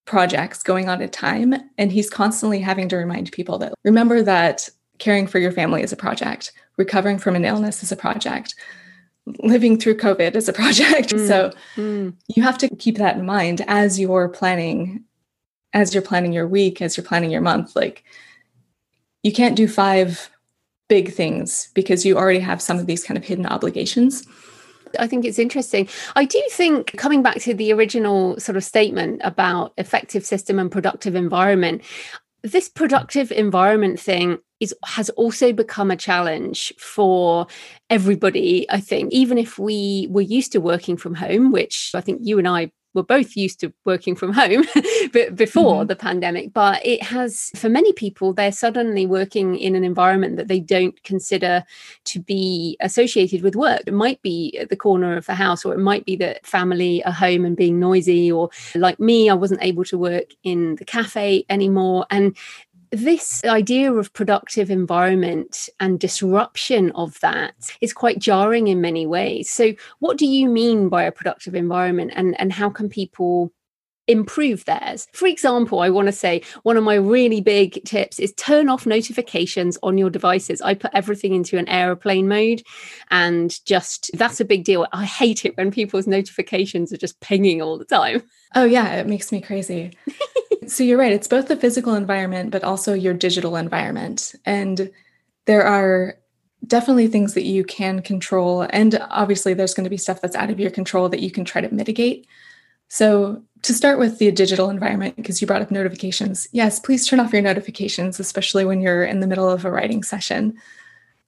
projects going on at a time. And he's constantly having to remind people that remember that caring for your family is a project, recovering from an illness is a project, living through COVID is a project. Mm. So mm. you have to keep that in mind as you're planning as you're planning your week, as you're planning your month, like you can't do five big things because you already have some of these kind of hidden obligations. I think it's interesting. I do think coming back to the original sort of statement about effective system and productive environment, this productive environment thing is has also become a challenge for everybody i think even if we were used to working from home which i think you and i were both used to working from home but before mm-hmm. the pandemic but it has for many people they're suddenly working in an environment that they don't consider to be associated with work it might be at the corner of the house or it might be that family are home and being noisy or like me i wasn't able to work in the cafe anymore and this idea of productive environment and disruption of that is quite jarring in many ways. So, what do you mean by a productive environment, and, and how can people improve theirs. For example, I want to say one of my really big tips is turn off notifications on your devices. I put everything into an aeroplane mode and just that's a big deal. I hate it when people's notifications are just pinging all the time. Oh, yeah, it makes me crazy. so you're right. It's both the physical environment, but also your digital environment. And there are definitely things that you can control. And obviously, there's going to be stuff that's out of your control that you can try to mitigate. So, to start with the digital environment, because you brought up notifications, yes, please turn off your notifications, especially when you're in the middle of a writing session.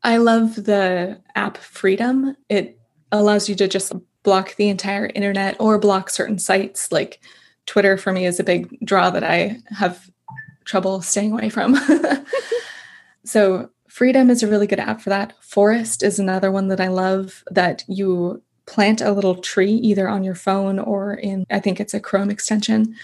I love the app Freedom. It allows you to just block the entire internet or block certain sites like Twitter for me is a big draw that I have trouble staying away from. so, Freedom is a really good app for that. Forest is another one that I love that you plant a little tree either on your phone or in, I think it's a Chrome extension.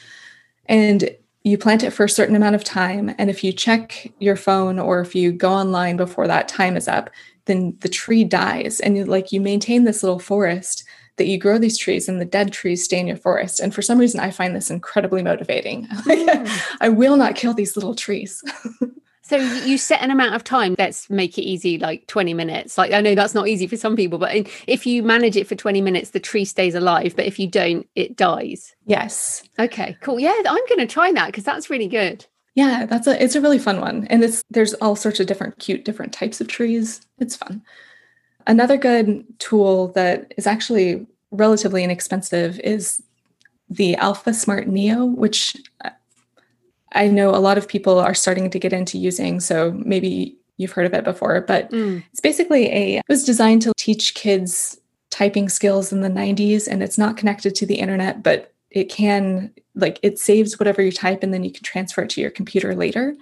And you plant it for a certain amount of time. And if you check your phone or if you go online before that time is up, then the tree dies. And you, like you maintain this little forest that you grow these trees and the dead trees stay in your forest. And for some reason, I find this incredibly motivating. Mm. I will not kill these little trees. so you set an amount of time. Let's make it easy, like 20 minutes. Like I know that's not easy for some people, but if you manage it for 20 minutes, the tree stays alive. But if you don't, it dies. Yes. Okay, cool. Yeah, I'm going to try that because that's really good. Yeah, that's a it's a really fun one. And it's there's all sorts of different cute different types of trees. It's fun. Another good tool that is actually relatively inexpensive is the Alpha Smart Neo, which I know a lot of people are starting to get into using. So maybe you've heard of it before, but mm. it's basically a, it was designed to teach kids typing skills in the 90s and it's not connected to the internet, but it can, like, it saves whatever you type and then you can transfer it to your computer later.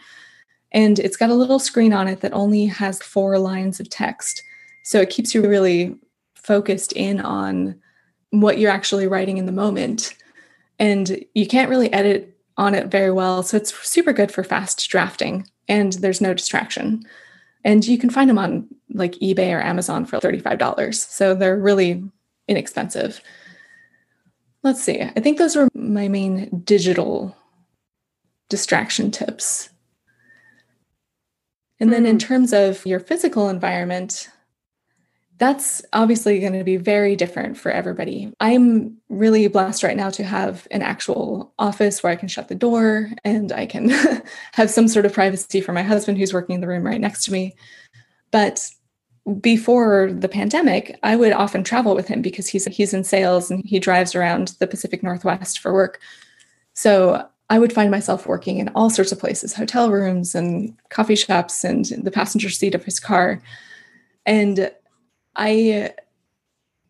And it's got a little screen on it that only has four lines of text. So it keeps you really focused in on what you're actually writing in the moment. And you can't really edit on it very well. So it's super good for fast drafting and there's no distraction. And you can find them on like eBay or Amazon for $35. So they're really inexpensive. Let's see. I think those were my main digital distraction tips. And then in hmm. terms of your physical environment, that's obviously going to be very different for everybody. I'm really blessed right now to have an actual office where I can shut the door and I can have some sort of privacy for my husband who's working in the room right next to me. But before the pandemic, I would often travel with him because he's he's in sales and he drives around the Pacific Northwest for work. So I would find myself working in all sorts of places, hotel rooms and coffee shops and the passenger seat of his car. And I uh,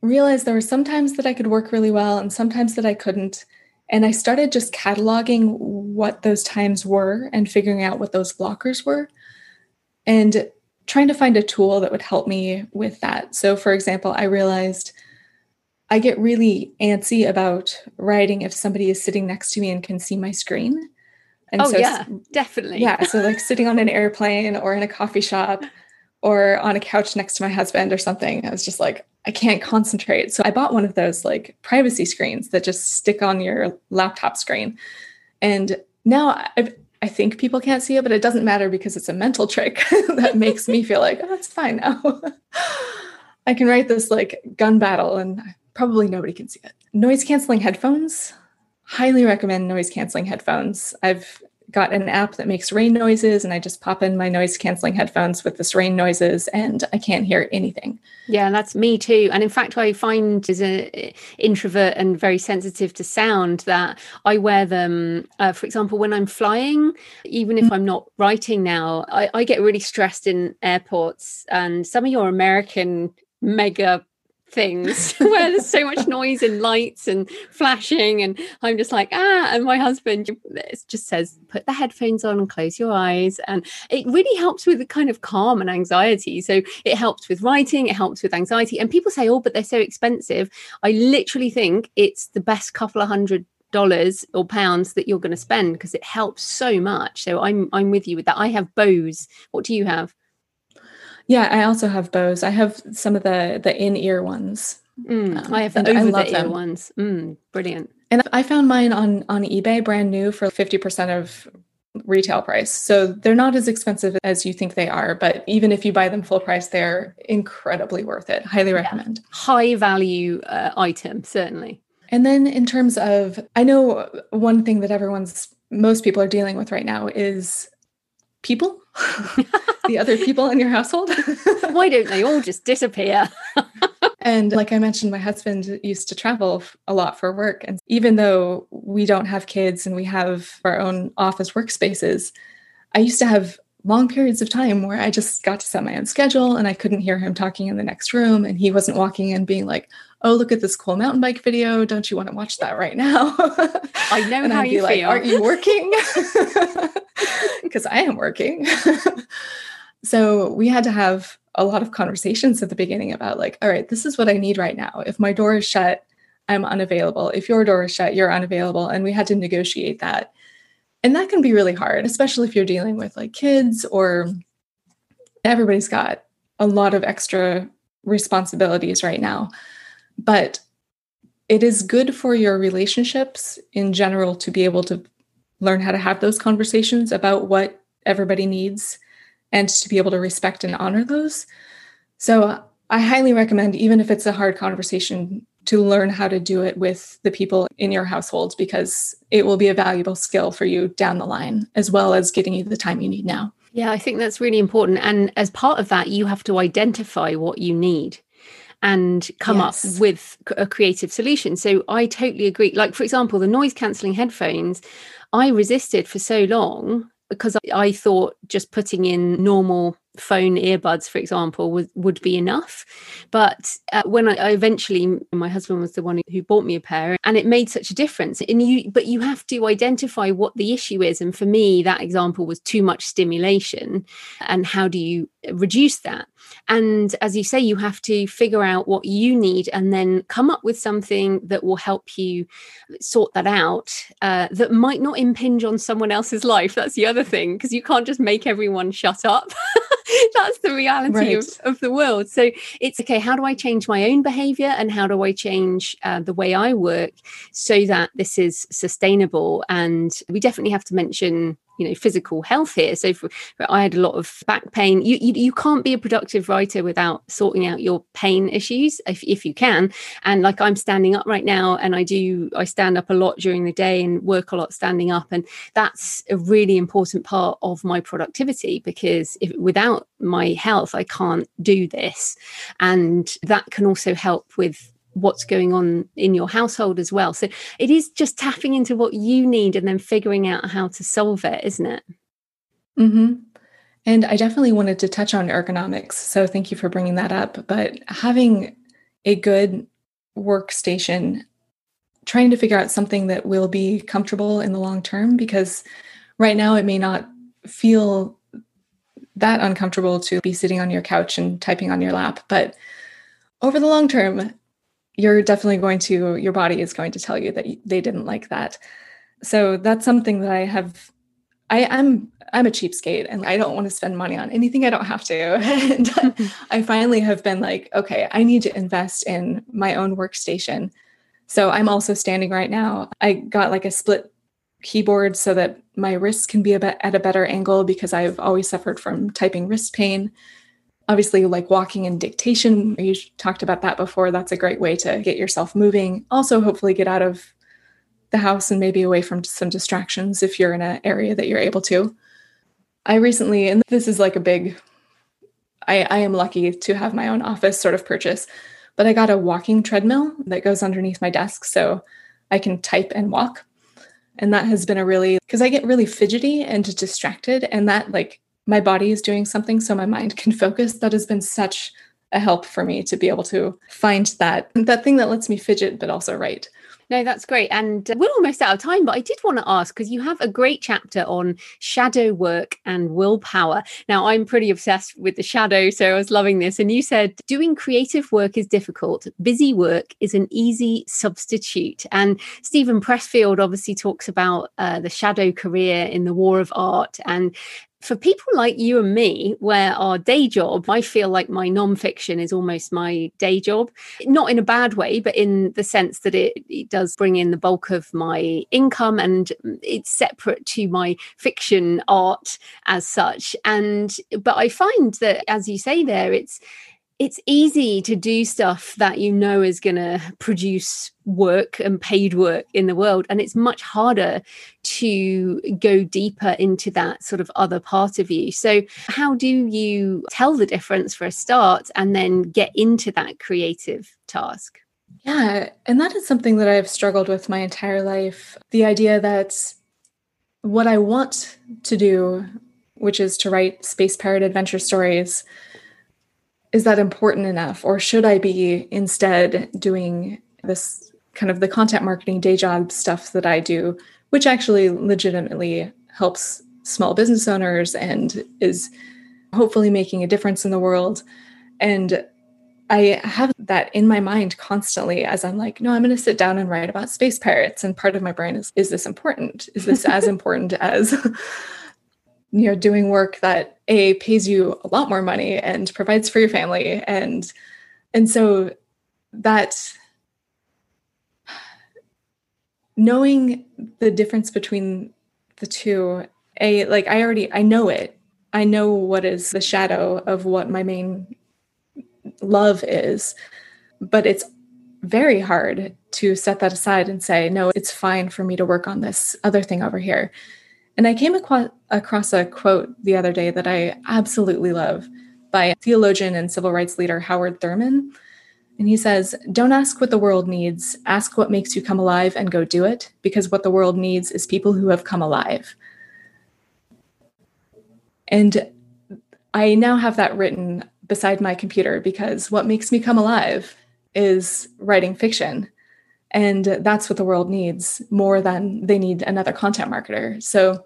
realized there were sometimes that I could work really well and sometimes that I couldn't. And I started just cataloging what those times were and figuring out what those blockers were and trying to find a tool that would help me with that. So, for example, I realized I get really antsy about writing if somebody is sitting next to me and can see my screen. And oh, so, yeah, definitely. Yeah. So, like sitting on an airplane or in a coffee shop or on a couch next to my husband or something. I was just like, I can't concentrate. So I bought one of those like privacy screens that just stick on your laptop screen. And now I, I think people can't see it, but it doesn't matter because it's a mental trick that makes me feel like, oh, that's fine now. I can write this like gun battle and probably nobody can see it. Noise canceling headphones. Highly recommend noise canceling headphones. I've got an app that makes rain noises and I just pop in my noise canceling headphones with this rain noises and I can't hear anything. Yeah, that's me too. And in fact, I find as an introvert and very sensitive to sound that I wear them, uh, for example, when I'm flying, even if mm. I'm not writing now, I, I get really stressed in airports. And some of your American mega things where there's so much noise and lights and flashing and i'm just like ah and my husband just says put the headphones on and close your eyes and it really helps with the kind of calm and anxiety. So it helps with writing it helps with anxiety and people say oh but they're so expensive. I literally think it's the best couple of hundred dollars or pounds that you're going to spend because it helps so much. So i'm i'm with you with that. I have Bose. What do you have yeah, I also have Bose. I have some of the the in ear ones. Mm, um, I have the over the ear ones. Mm, brilliant. And I found mine on on eBay brand new for fifty percent of retail price. So they're not as expensive as you think they are, but even if you buy them full price, they're incredibly worth it. Highly recommend. Yeah. High value uh, item, certainly. And then in terms of, I know one thing that everyone's most people are dealing with right now is people? The other people in your household? Why don't they all just disappear? And like i mentioned my husband used to travel a lot for work and even though we don't have kids and we have our own office workspaces i used to have long periods of time where i just got to set my own schedule and i couldn't hear him talking in the next room and he wasn't walking in being like oh, look at this cool mountain bike video. Don't you want to watch that right now? I know how I'd you like, feel. Aren't you working? Because I am working. so we had to have a lot of conversations at the beginning about like, all right, this is what I need right now. If my door is shut, I'm unavailable. If your door is shut, you're unavailable. And we had to negotiate that. And that can be really hard, especially if you're dealing with like kids or everybody's got a lot of extra responsibilities right now. But it is good for your relationships in general to be able to learn how to have those conversations about what everybody needs and to be able to respect and honor those. So I highly recommend, even if it's a hard conversation, to learn how to do it with the people in your household because it will be a valuable skill for you down the line, as well as getting you the time you need now. Yeah, I think that's really important. And as part of that, you have to identify what you need and come yes. up with a creative solution. So I totally agree. Like, for example, the noise cancelling headphones, I resisted for so long because I thought just putting in normal phone earbuds, for example, would, would be enough. But uh, when I, I, eventually, my husband was the one who bought me a pair, and it made such a difference. And you, but you have to identify what the issue is. And for me, that example was too much stimulation. And how do you reduce that? And as you say, you have to figure out what you need and then come up with something that will help you sort that out uh, that might not impinge on someone else's life. That's the other thing, because you can't just make everyone shut up. That's the reality right. of, of the world. So it's okay, how do I change my own behavior and how do I change uh, the way I work so that this is sustainable? And we definitely have to mention you know physical health here. So for, i had a lot of back pain. You, you, you can't be a productive writer without sorting out your pain issues if, if you can. And like i'm standing up right now and i do i stand up a lot during the day and work a lot standing up and that's a really important part of my productivity because if without my health i can't do this. And that can also help with what's going on in your household as well. So it is just tapping into what you need and then figuring out how to solve it, isn't it? Mm-hmm. And I definitely wanted to touch on ergonomics. So thank you for bringing that up. But having a good workstation, trying to figure out something that will be comfortable in the long term, because right now it may not feel that uncomfortable to be sitting on your couch and typing on your lap. But over the long term, you're definitely going to your body is going to tell you that they didn't like that. So that's something that i have i i'm i'm a cheapskate and i don't want to spend money on anything i don't have to. And i finally have been like okay i need to invest in my own workstation. So i'm also standing right now. I got like a split keyboard so that my wrists can be a bit at a better angle because i've always suffered from typing wrist pain obviously like walking and dictation you talked about that before that's a great way to get yourself moving also hopefully get out of the house and maybe away from some distractions if you're in an area that you're able to. I recently, and this is like a big, I, I am lucky to have my own office sort of purchase, but I got a walking treadmill that goes underneath my desk so I can type and walk. And that has been a really, because I get really fidgety and distracted, and that like my body is doing something so my mind can focus. That has been such a help for me to be able to find that that thing that lets me fidget but also write. No, that's great. And we're almost out of time, but I did want to ask because you have a great chapter on shadow work and willpower. Now, I'm pretty obsessed with the shadow, so I was loving this. And you said doing creative work is difficult, busy work is an easy substitute. And Steven Pressfield obviously talks about uh, the shadow career in the war of art. And for people like you and me, where our day job, I feel like my nonfiction is almost my day job, not in a bad way, but in the sense that it, it does bring in the bulk of my income and it's separate to my fiction art as such. And, but I find that, as you say there, it's, it's easy to do stuff that you know is going to produce work and paid work in the world and it's much harder to go deeper into that sort of other part of you. So how do you tell the difference for a start and then get into that creative task? Yeah and that is something that i've struggled with my entire life. The idea that what i want to do which is to write space pirate adventure stories is that important enough or should i be instead doing this kind of the content marketing day job stuff that i do which actually legitimately helps small business owners and is hopefully making a difference in the world. And i have that in my mind constantly as i'm like no i'm going to sit down and write about space pirates and part of my brain is is this important? Is this as important as you know doing work that a pays you a lot more money and provides for your family. And and so that knowing the difference between the two a like i already i know it. I know what is the shadow of what my main love is. But it's very hard to set that aside and say no it's fine for me to work on this other thing over here and I came across a quote the other day that I absolutely love by theologian and civil rights leader Howard Thurman. And he says, Don't ask what the world needs, ask what makes you come alive and go do it, because what the world needs is people who have come alive. And I now have that written beside my computer because what makes me come alive is writing fiction. And that's what the world needs more than they need another content marketer. So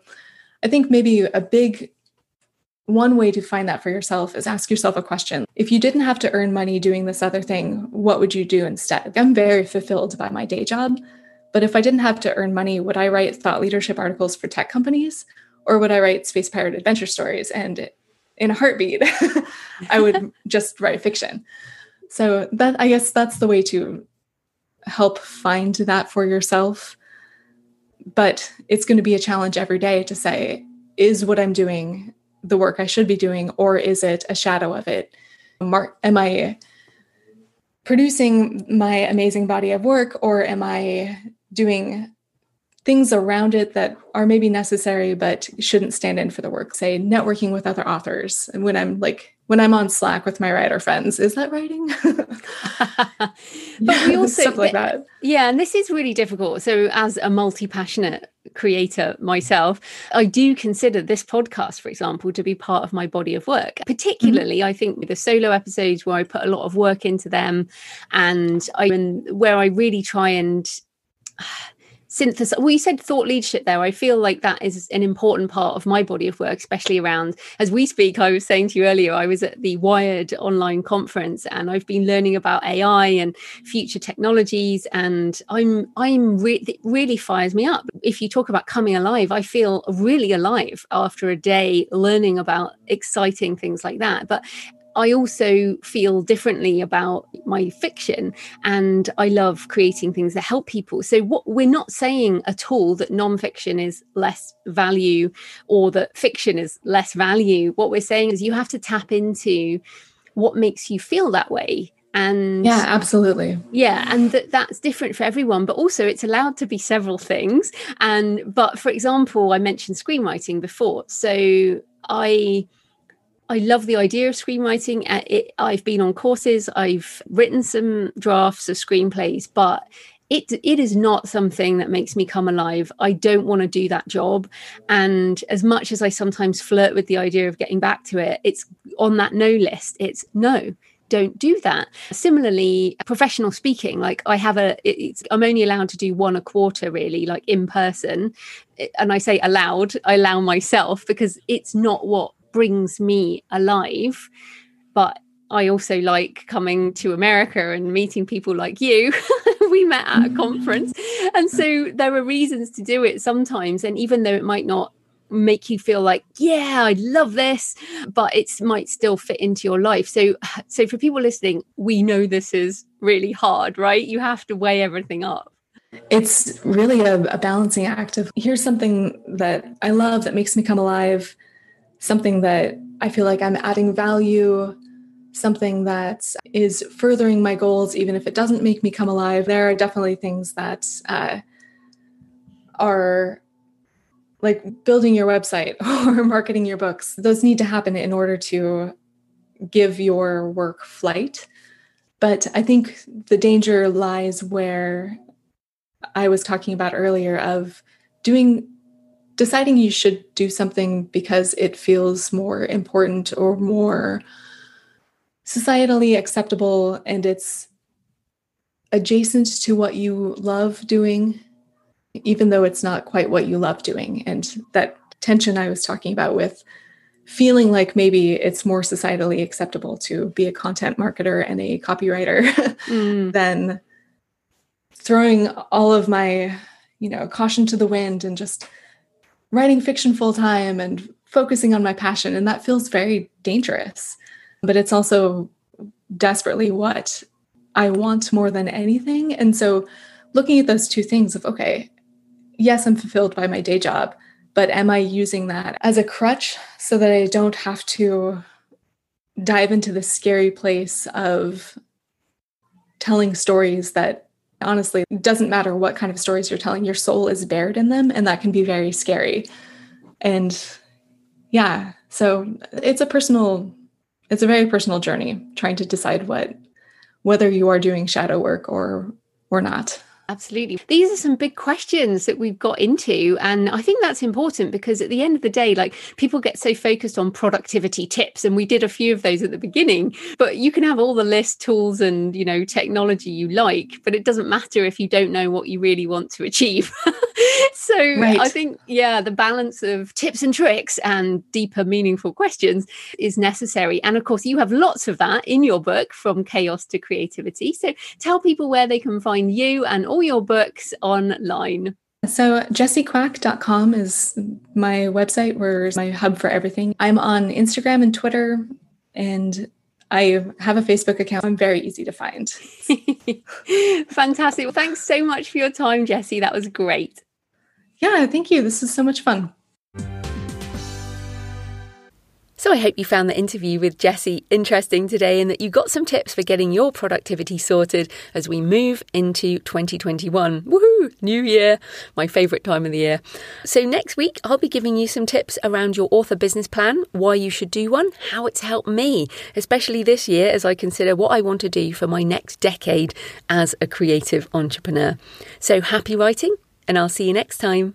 I think maybe a big one way to find that for yourself is ask yourself a question. If you didn't have to earn money doing this other thing, what would you do instead? I'm very fulfilled by my day job. But if I didn't have to earn money, would I write thought leadership articles for tech companies or would I write space pirate adventure stories? And in a heartbeat, I would just write fiction. So that I guess that's the way to help find that for yourself. But it's going to be a challenge every day to say, is what I'm doing the work I should be doing, or is it a shadow of it? Am I producing my amazing body of work, or am I doing things around it that are maybe necessary but shouldn't stand in for the work? Say, networking with other authors. And when I'm like when I'm on Slack with my writer friends. Is that writing? but we also stuff like that. Yeah, and this is really difficult. So, as a multi-passionate creator myself, I do consider this podcast, for example, to be part of my body of work. Particularly, mm-hmm. I think with the solo episodes where I put a lot of work into them, and I where I really try and synthesize well you said thought leadership there. I feel like that is an important part of my body of work especially around as we speak i was saying to you earlier i was at the wired online conference and i've been learning about ai and future technologies and i'm i'm re- it really fires me up. If you talk about coming alive i feel really alive after a day learning about exciting things like that. But I also feel differently about my fiction and I love creating things that help people. So, what we're not saying at all that nonfiction is less value or that fiction is less value. What we're saying is you have to tap into what makes you feel that way and yeah absolutely yeah and th- that's different for everyone but also it's allowed to be several things and but for example i mentioned screenwriting before so i I love the idea of screenwriting. Uh, it, I've been on courses, I've written some drafts of screenplays, but it it is not something that makes me come alive. I don't want to do that job. And as much as I sometimes flirt with the idea of getting back to it, it's on that no list. It's no, don't do that. Similarly, professional speaking, like I have a, I'm only allowed to do one a quarter really, like in person. And I say allowed, I allow myself because it's not what brings me alive. But I also like coming to America and meeting people like you. we met at a conference. And so there are reasons to do it sometimes. And even though it might not make you feel like, yeah, I love this, but it might still fit into your life. So so for people listening, we know this is really hard, right? You have to weigh everything up. It's really a, a balancing act of here's something that I love that makes me come alive something that I feel like I'm adding value, something that is furthering my goals, even if it doesn't make me come alive. There are definitely things that uh, are like building your website or marketing your books. Those need to happen in order to give your work flight. But I think the danger lies where I was talking about earlier of doing deciding you should do something because it feels more important or more societally acceptable and it's adjacent to what you love doing, even though it's not quite what you love doing. And that tension I was talking about with feeling like maybe it's more societally acceptable to be a content marketer and a copywriter mm. than throwing all of my you know caution to the wind and just writing fiction full time and focusing on my passion. And that feels very dangerous. But it's also desperately what I want more than anything. And so looking at those two things of, okay, yes, I'm fulfilled by my day job, but am I using that as a crutch so that I don't have to dive into the scary place of telling stories that honestly, it doesn't matter what kind of stories you're telling, your soul is buried in them, and that can be very scary. And yeah, so it's a personal, it's a very personal journey trying to decide what whether you are doing shadow work or or not. Absolutely. These are some big questions that we've got into. And I think that's important because at the end of the day, like people get so focused on productivity tips, and we did a few of those at the beginning, but you can have all the list tools and, you know, technology you like, but it doesn't matter if you don't know what you really want to achieve. so right. I think, yeah, the balance of tips and tricks and deeper, meaningful questions is necessary. And of course, you have lots of that in your book, From Chaos to Creativity. So tell people where they can find you and all all your books online? So, jessiekwak.com is my website, where my hub for everything. I'm on Instagram and Twitter, and I have a Facebook account. I'm very easy to find. Fantastic. Well, thanks so much for your time, Jessie. That was great. Yeah, thank you. This is so much fun. So I hope you found the interview with Jessie interesting today and that you got some tips for getting your productivity sorted as we move into 2021. Woohoo! New year, my favourite time of the year. So next week I'll be giving you some tips around your author business plan, why you should do one, how it's helped me, especially this year as I consider what I want to do for my next decade as a creative entrepreneur. So happy writing and I'll see you next time.